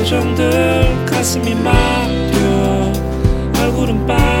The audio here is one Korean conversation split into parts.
표정들 가슴이 막혀. 얼굴은 빨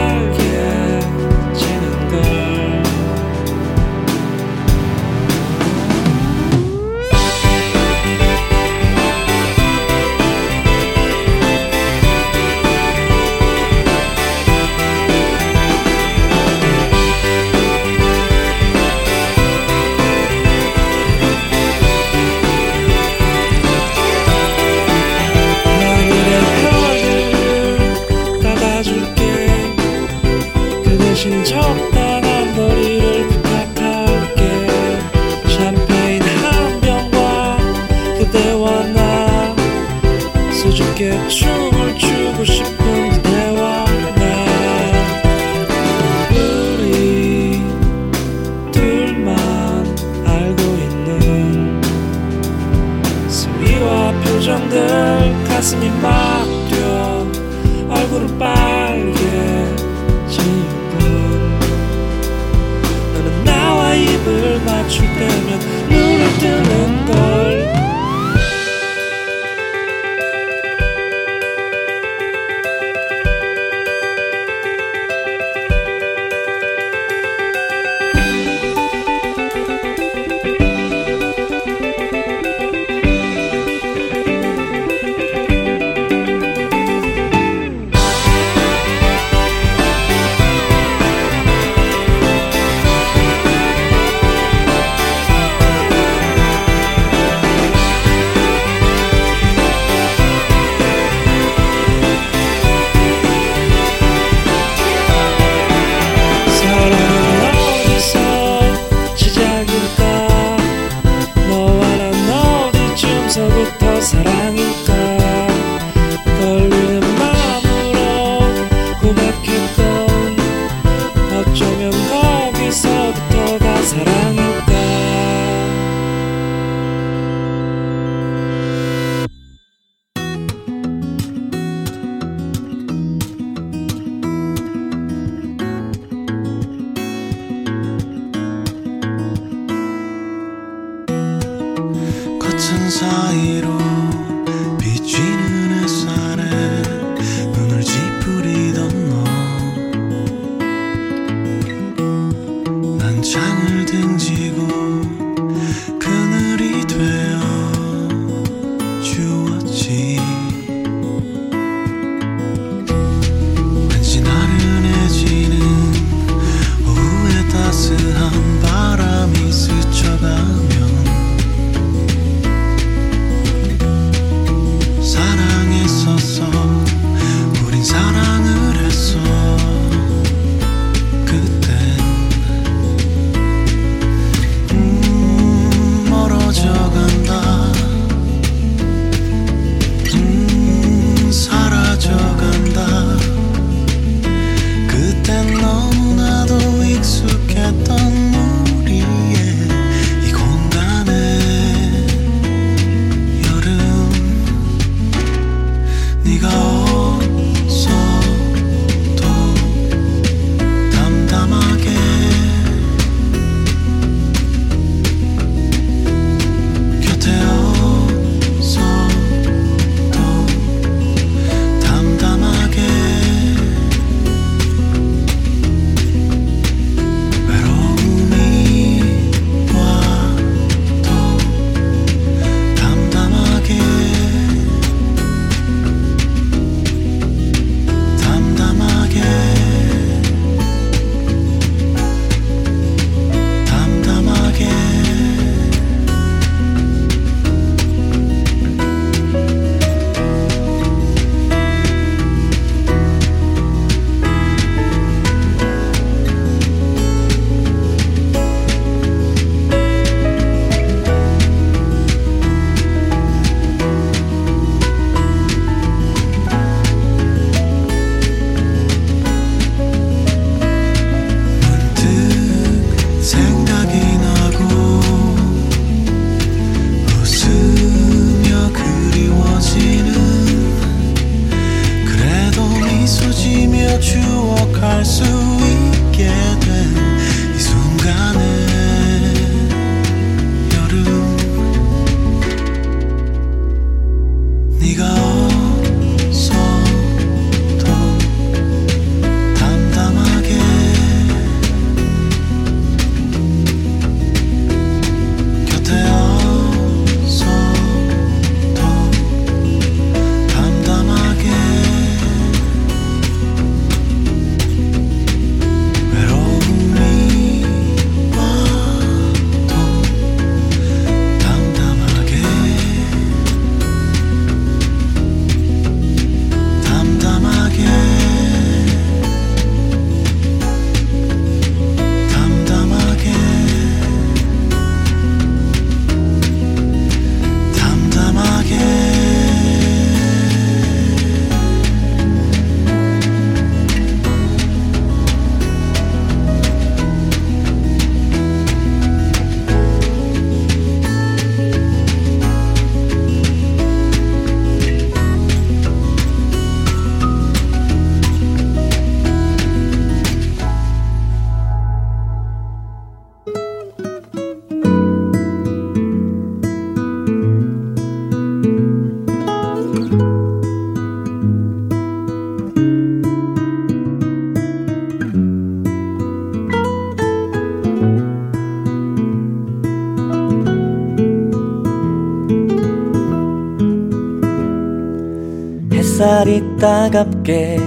햇살이 따갑게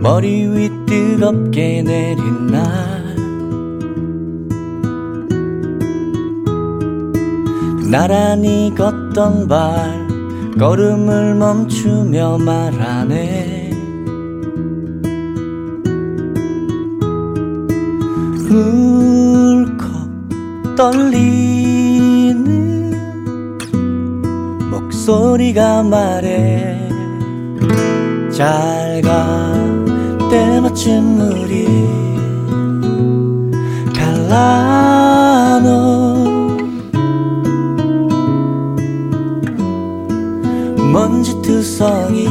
머리 위 뜨겁게 내린 날 나란히 걷던 발 걸음을 멈추며 말하네. 울컥 떨리는 목소리가 말해 잘가. 때마침 우리 갈라노. 먼지투성이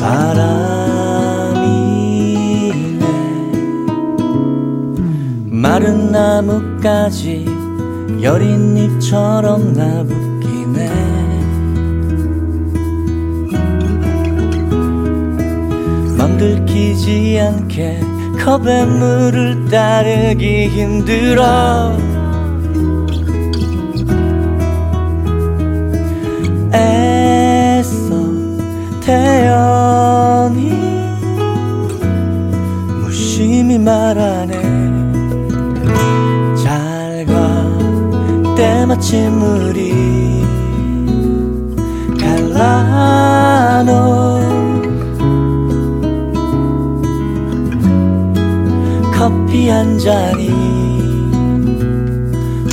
바람이네. 마른 나뭇가지 여린 잎처럼 나붓 들키지 않게 컵에 물을 따르기 힘들어. 애써 태연히 무심히 말하네 잘가 때마침 우리 갈라노 커피 한 잔이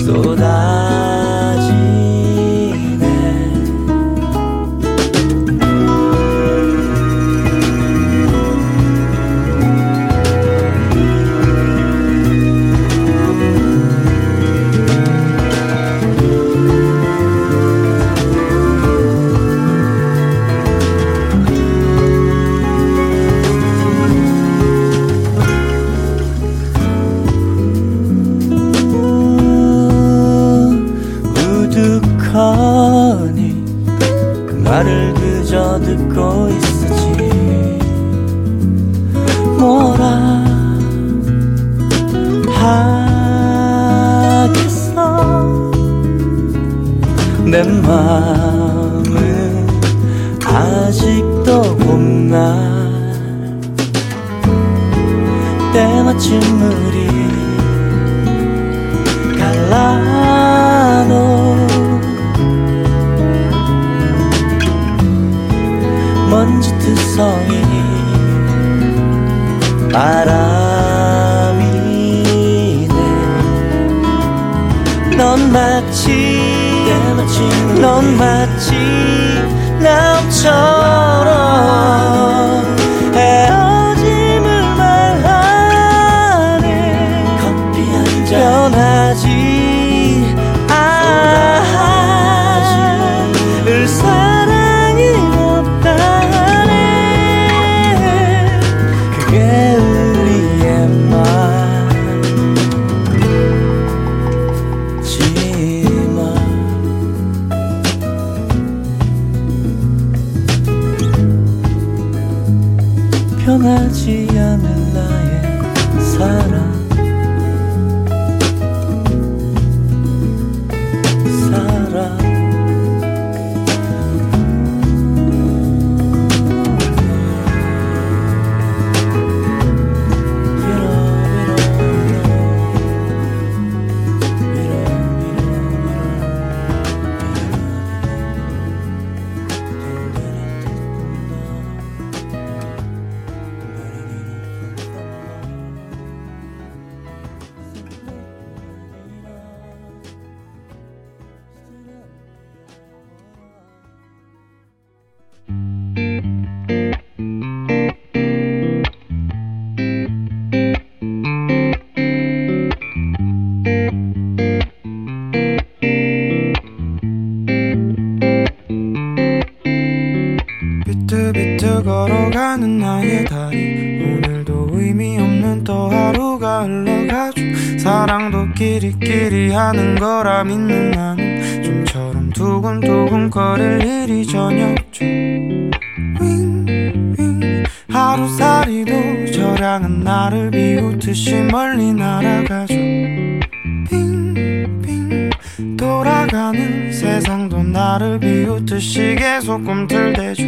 쏟아 때마침 우리 갈라노 먼지투성이 바람이네. 넌 마치 넌 마치 나처럼 거라 믿는 나는 좀처럼 두근두근 거릴 일이 전혀 없죠. 하루살이도 저량은 나를 비웃듯이 멀리 날아가죠. 빙빙. 돌아가는 세상도 나를 비웃듯이 계속 꿈틀대죠.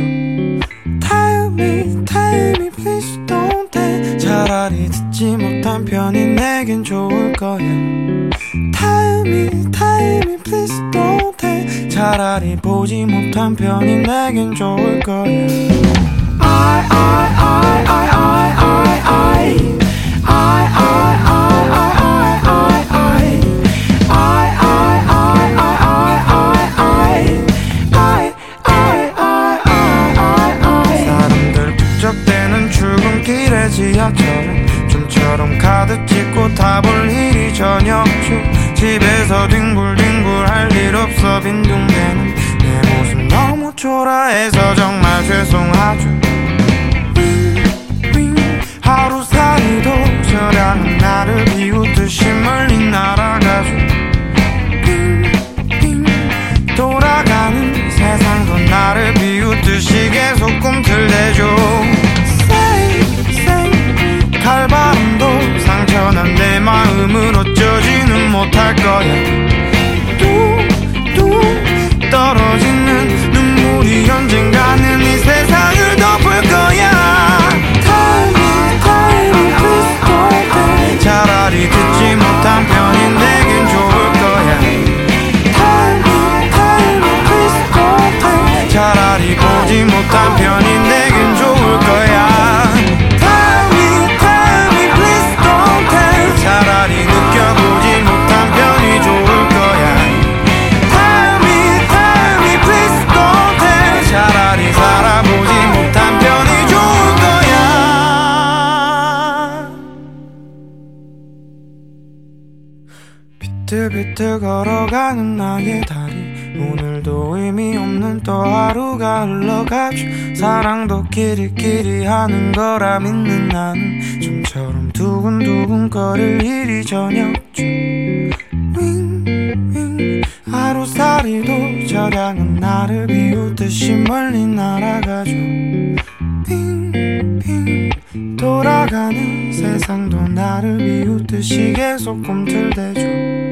Tell me, tell me, please don't tell. 차라리 듣지 못한 편이 내겐 좋을 거야 tell me, please don't tell 차라리 보지 못한 편이 내겐 좋을 거야 I, I, I, I, 찍고 타볼 일이 없죠 집에서 뒹굴뒹굴 할 일 없어 빈둥대는 내 모습 너무 초라해서 정말 죄송하죠. 하루살이도 저량은 나를 비웃듯이 멀리 날아가죠 빙빙 돌아가는 세상도 나를 비웃듯이 계속 꿈틀대죠 마음을 어쩌지는 못할 거야. 뚝뚝 떨어지는 눈물이 언젠가는 이세 사랑도 끼리끼리 하는 거라 믿는 나는 좀처럼 두근두근 거릴 일이 없죠 윙윙 하루살이도 저량은 나를 비웃듯이 멀리 날아가죠. 빙빙 돌아가는 세상도 나를 비웃듯이 계속 꿈틀대죠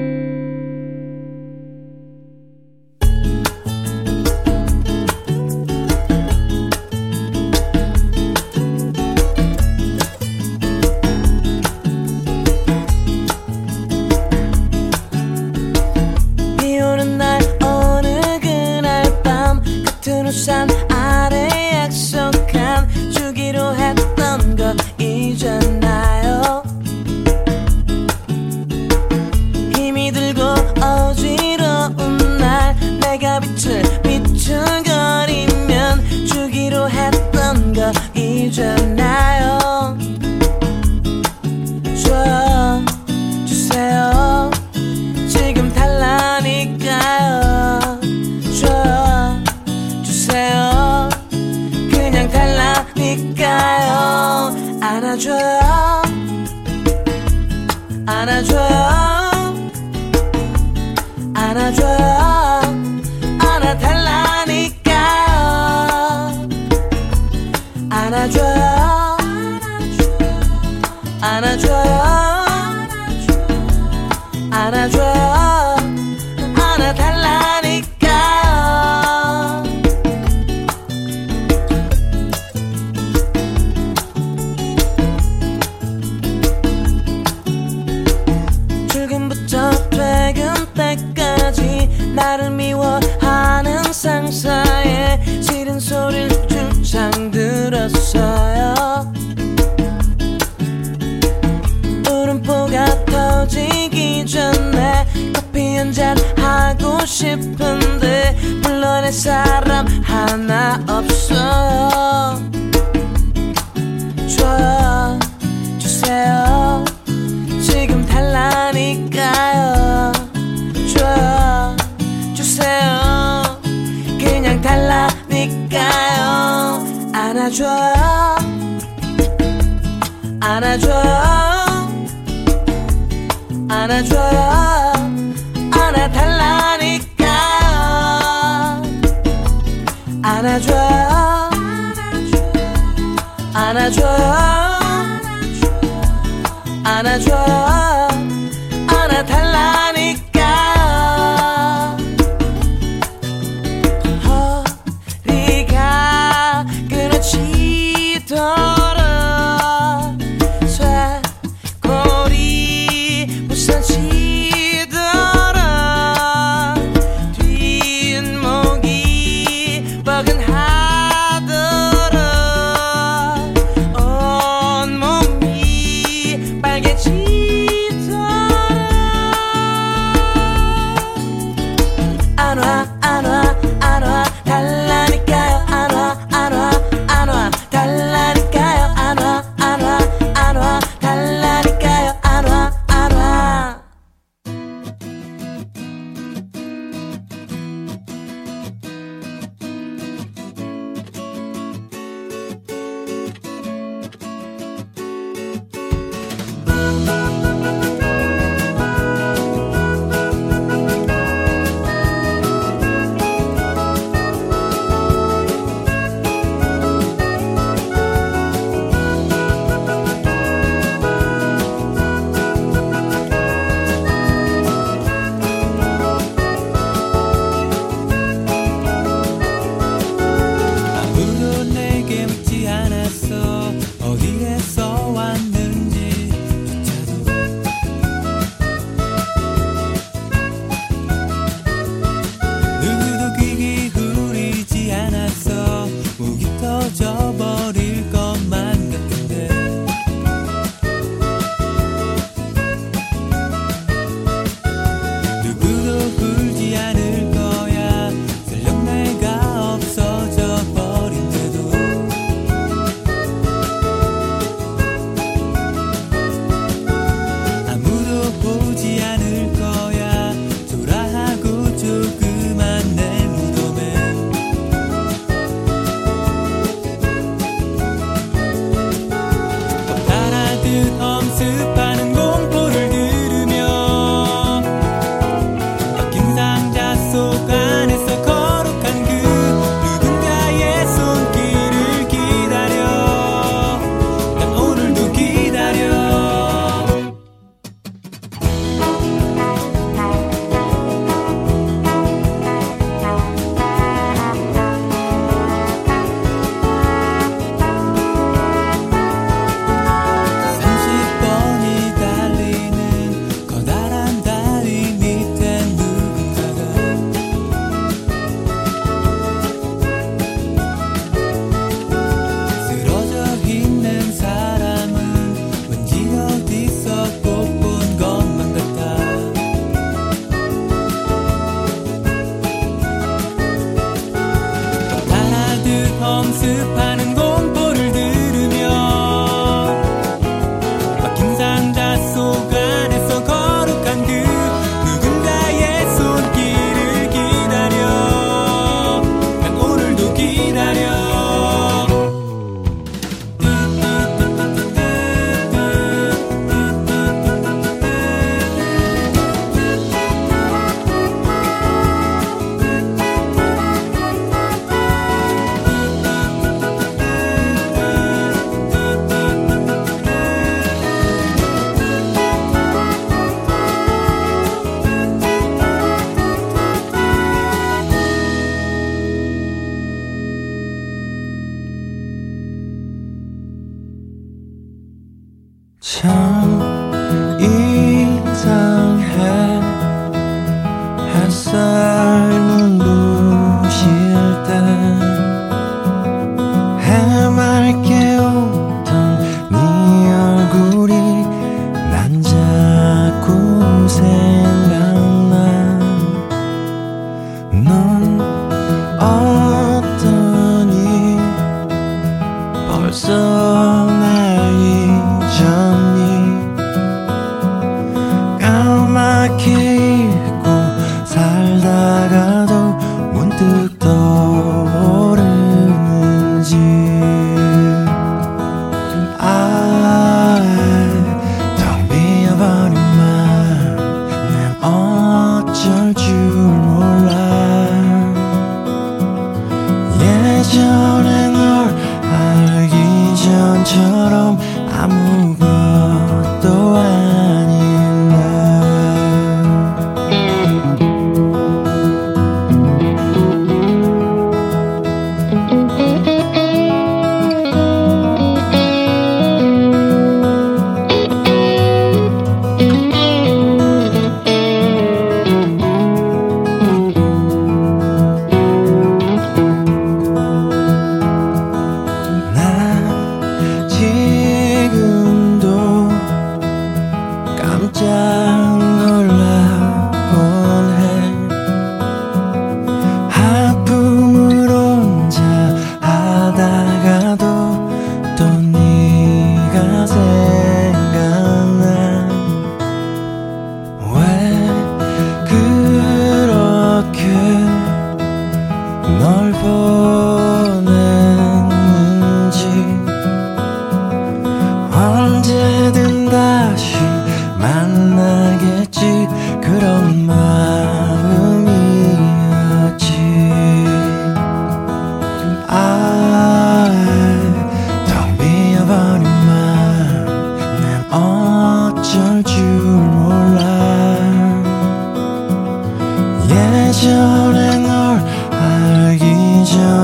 Anadra Anadra Anadra 따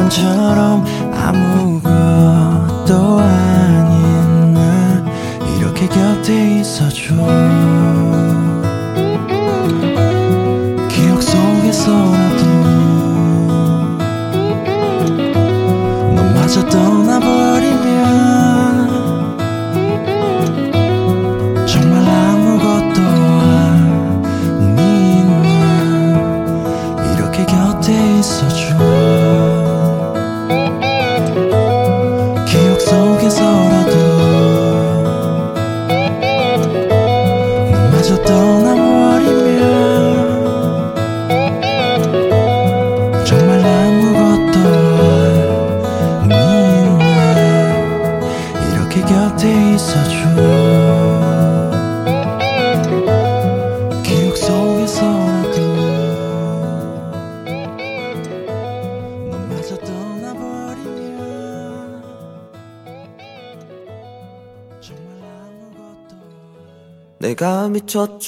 알기 전처럼 아무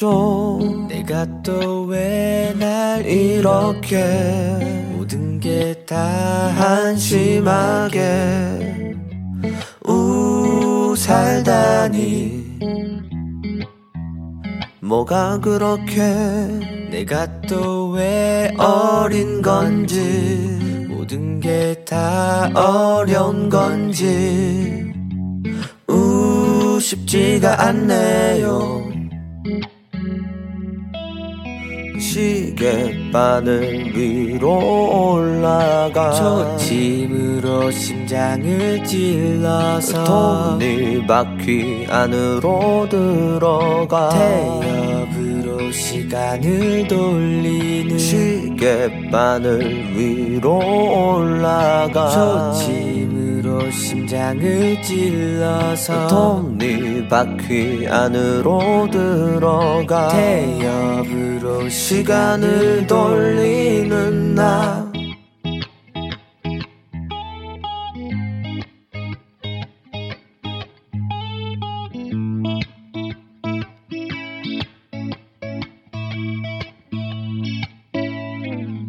미쳤죠 내가 또 왜 날 이렇게 모든 게 다 한심하게 우 살다니? 뭐가 그렇게 내가 또 왜 어린 건지 모든 게 다 어려운 건지. 우 쉽지가 않네 시계바늘 위로 올라가 저 짐으로 심장을 찔러서 톱니바퀴 안으로 들어가 태엽으로 시간을 돌리는 시계바늘 위로 올라가 저짐 심장을 찔러서 톱니바퀴 안으로 들어가 태엽으로 시간을 돌리는 나.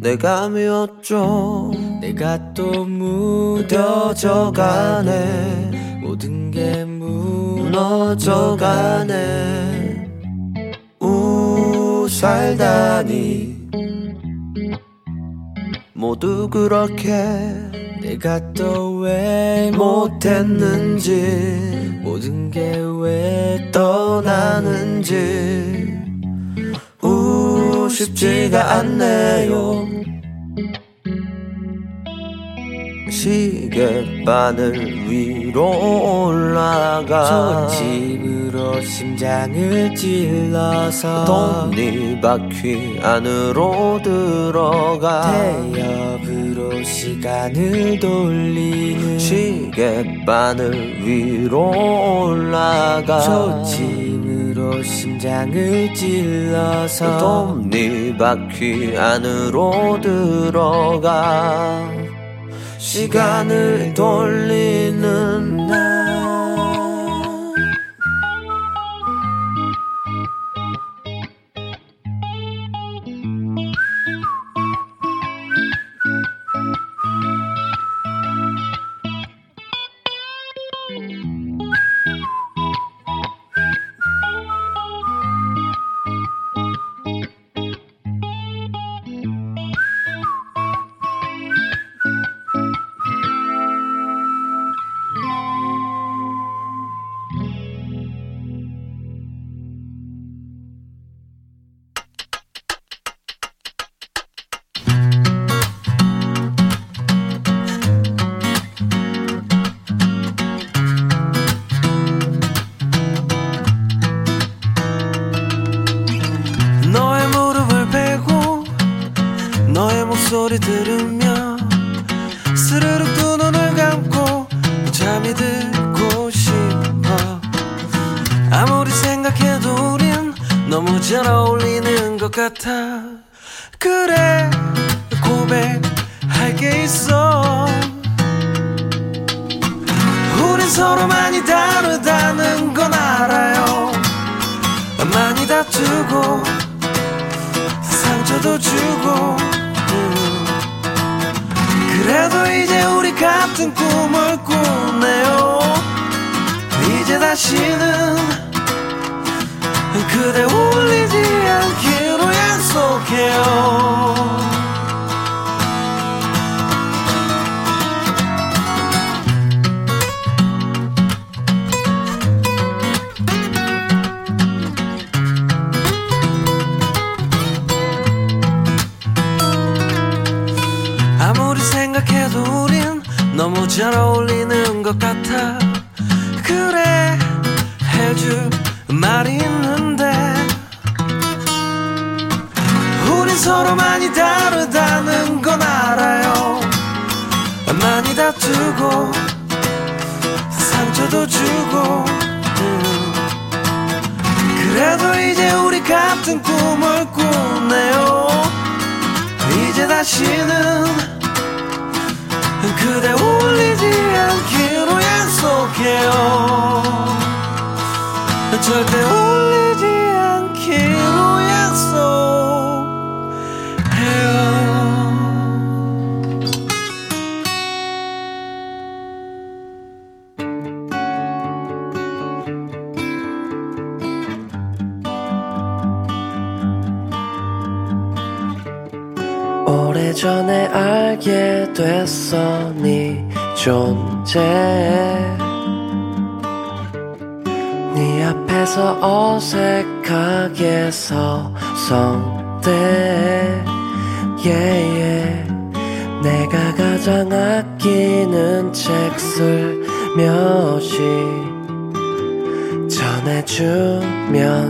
내가 미웠죠 내가 또 무뎌져가네. 모든 게 무너져가네. 우 살다니. 모두 그렇게 내가 또 왜 못했는지 모든 게 왜 떠나는지. 우 쉽지가 않네요 시계바늘 위로 올라가. 저 짐으로 심장을 찔러서 톱니바퀴 안으로 들어가. 태엽으로 시간을 돌리는 시계바늘 위로 올라가. 저 짐으로 심장을 찔러서 톱니바퀴 안으로 들어가 시간을 돌리는 나 많이 다투고 상처도 주고 음. 그래도 이제 우리 같은 꿈을 꾸네요. 이제 다시는 그대 울리지 않기로 약속해요. 생각해도 우린 너무 잘 어울리는 것 같아. 그래 해줄 말이 있는데. 우린 서로 많이 다르다는 건 알아요. 많이 다투고 상처도 주고. 음. 그래도 이제 우리 같은 꿈을 꾸네요. 이제 다시는 그대 울리지 않기로 약속해요. 절대 울리지 않기로 약속해요 전에 알게 됐어 네 존재. 네 앞에서 어색하게 서성대. Yeah, yeah. 내가 가장 아끼는 책 슬며시 전해주면서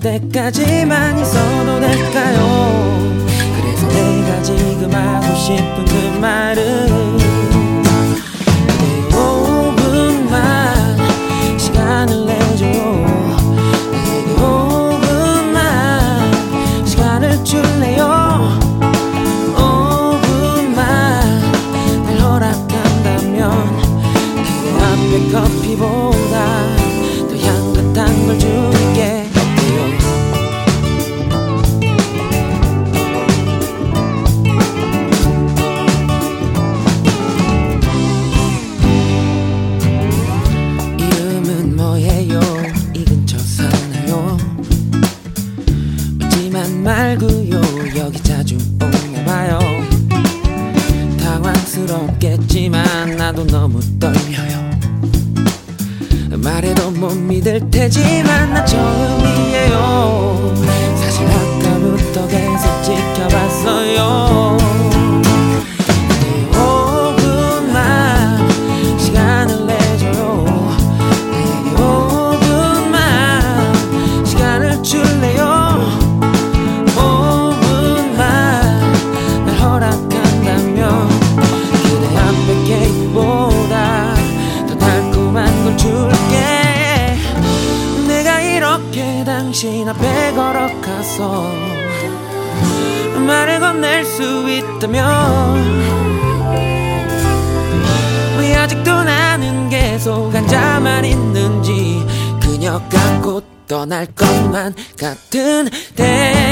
때까지만 있어도 될까요? 그래서 내가 지금 하고 싶은 변할 것만 같은데.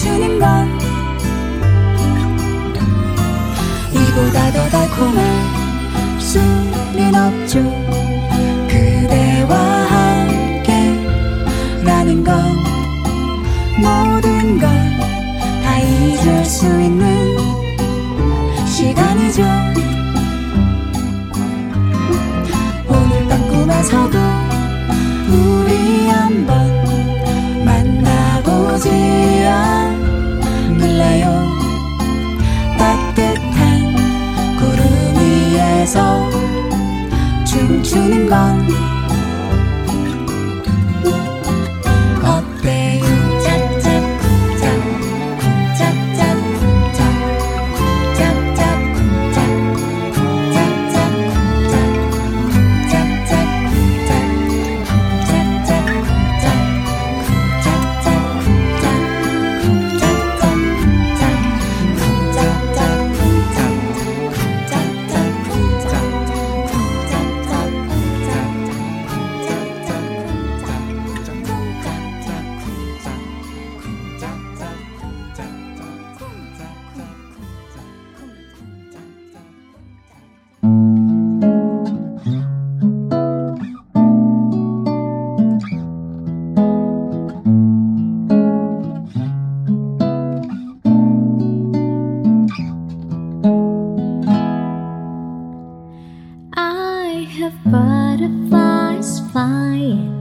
주는 건 이보다 더 달콤한 수는 없죠 그대와 함께 라는 건 모든 걸 다 잊을 수 있는 long being.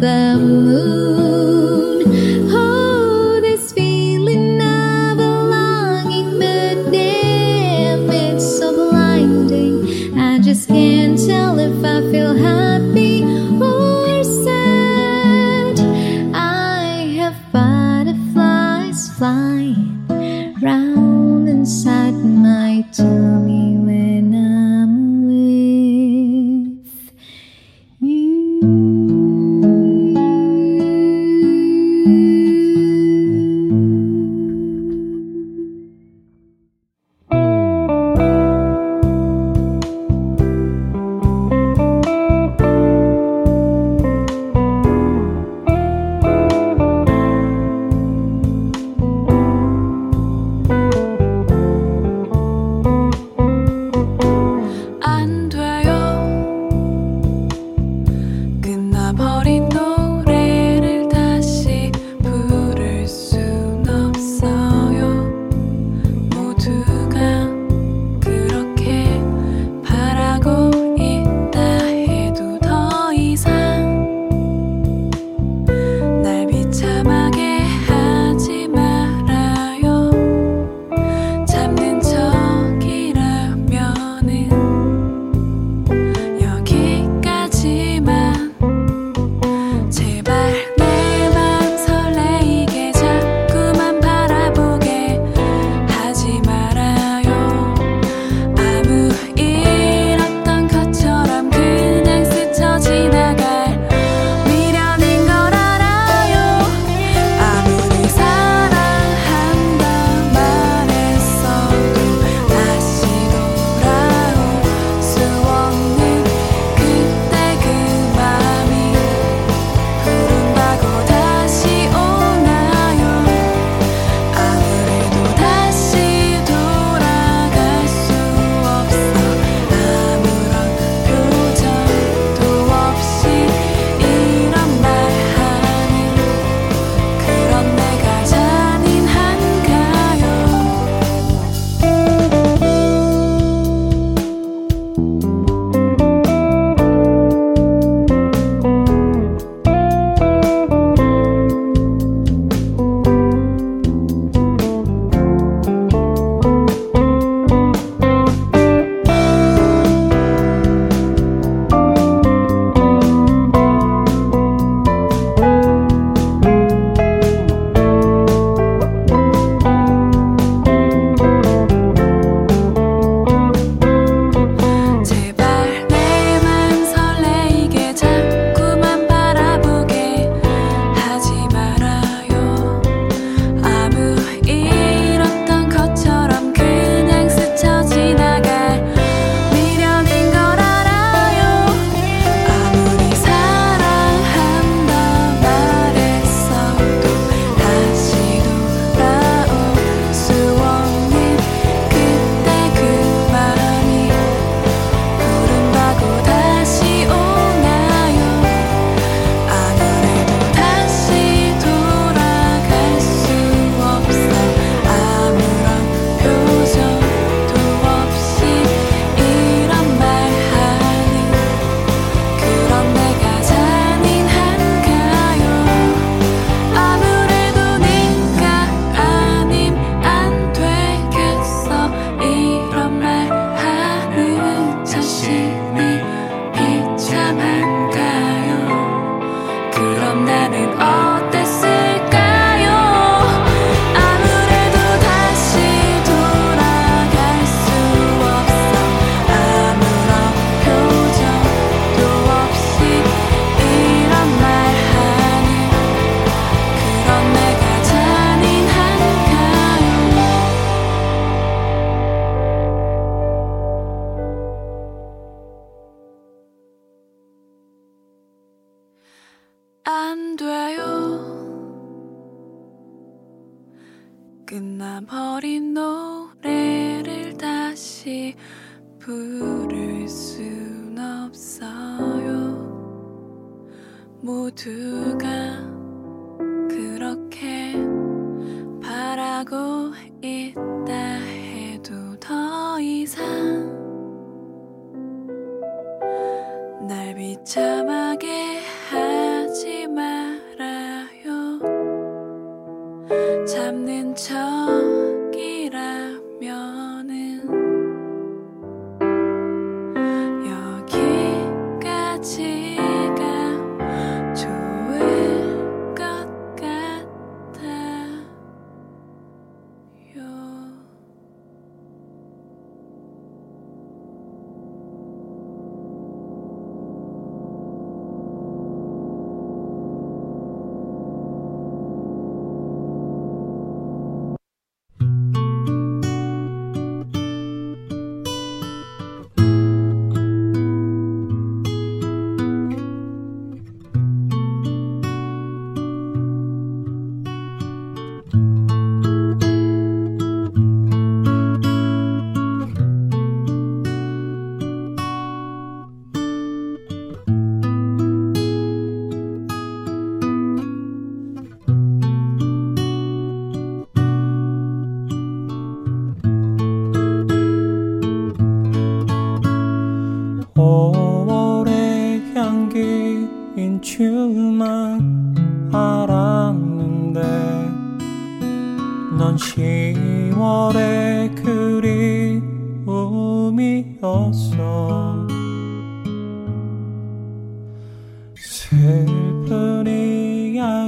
the moon. 이상 날 비참하게 하지 말아요. 잡는 척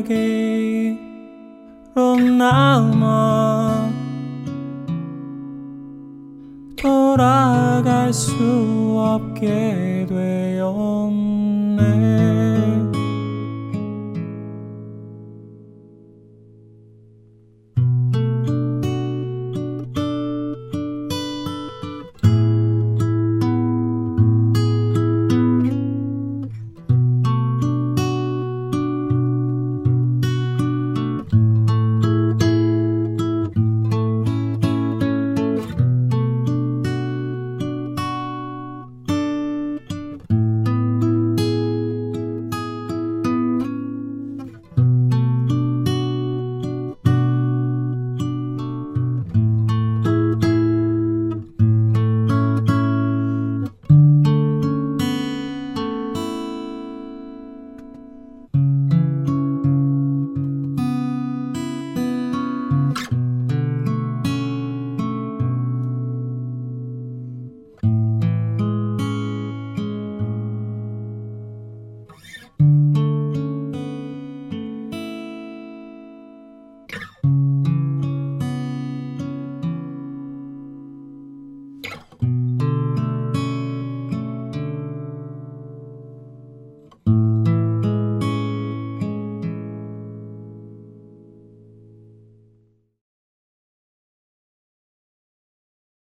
이야기로 남아 돌아갈 수 없게 되었네.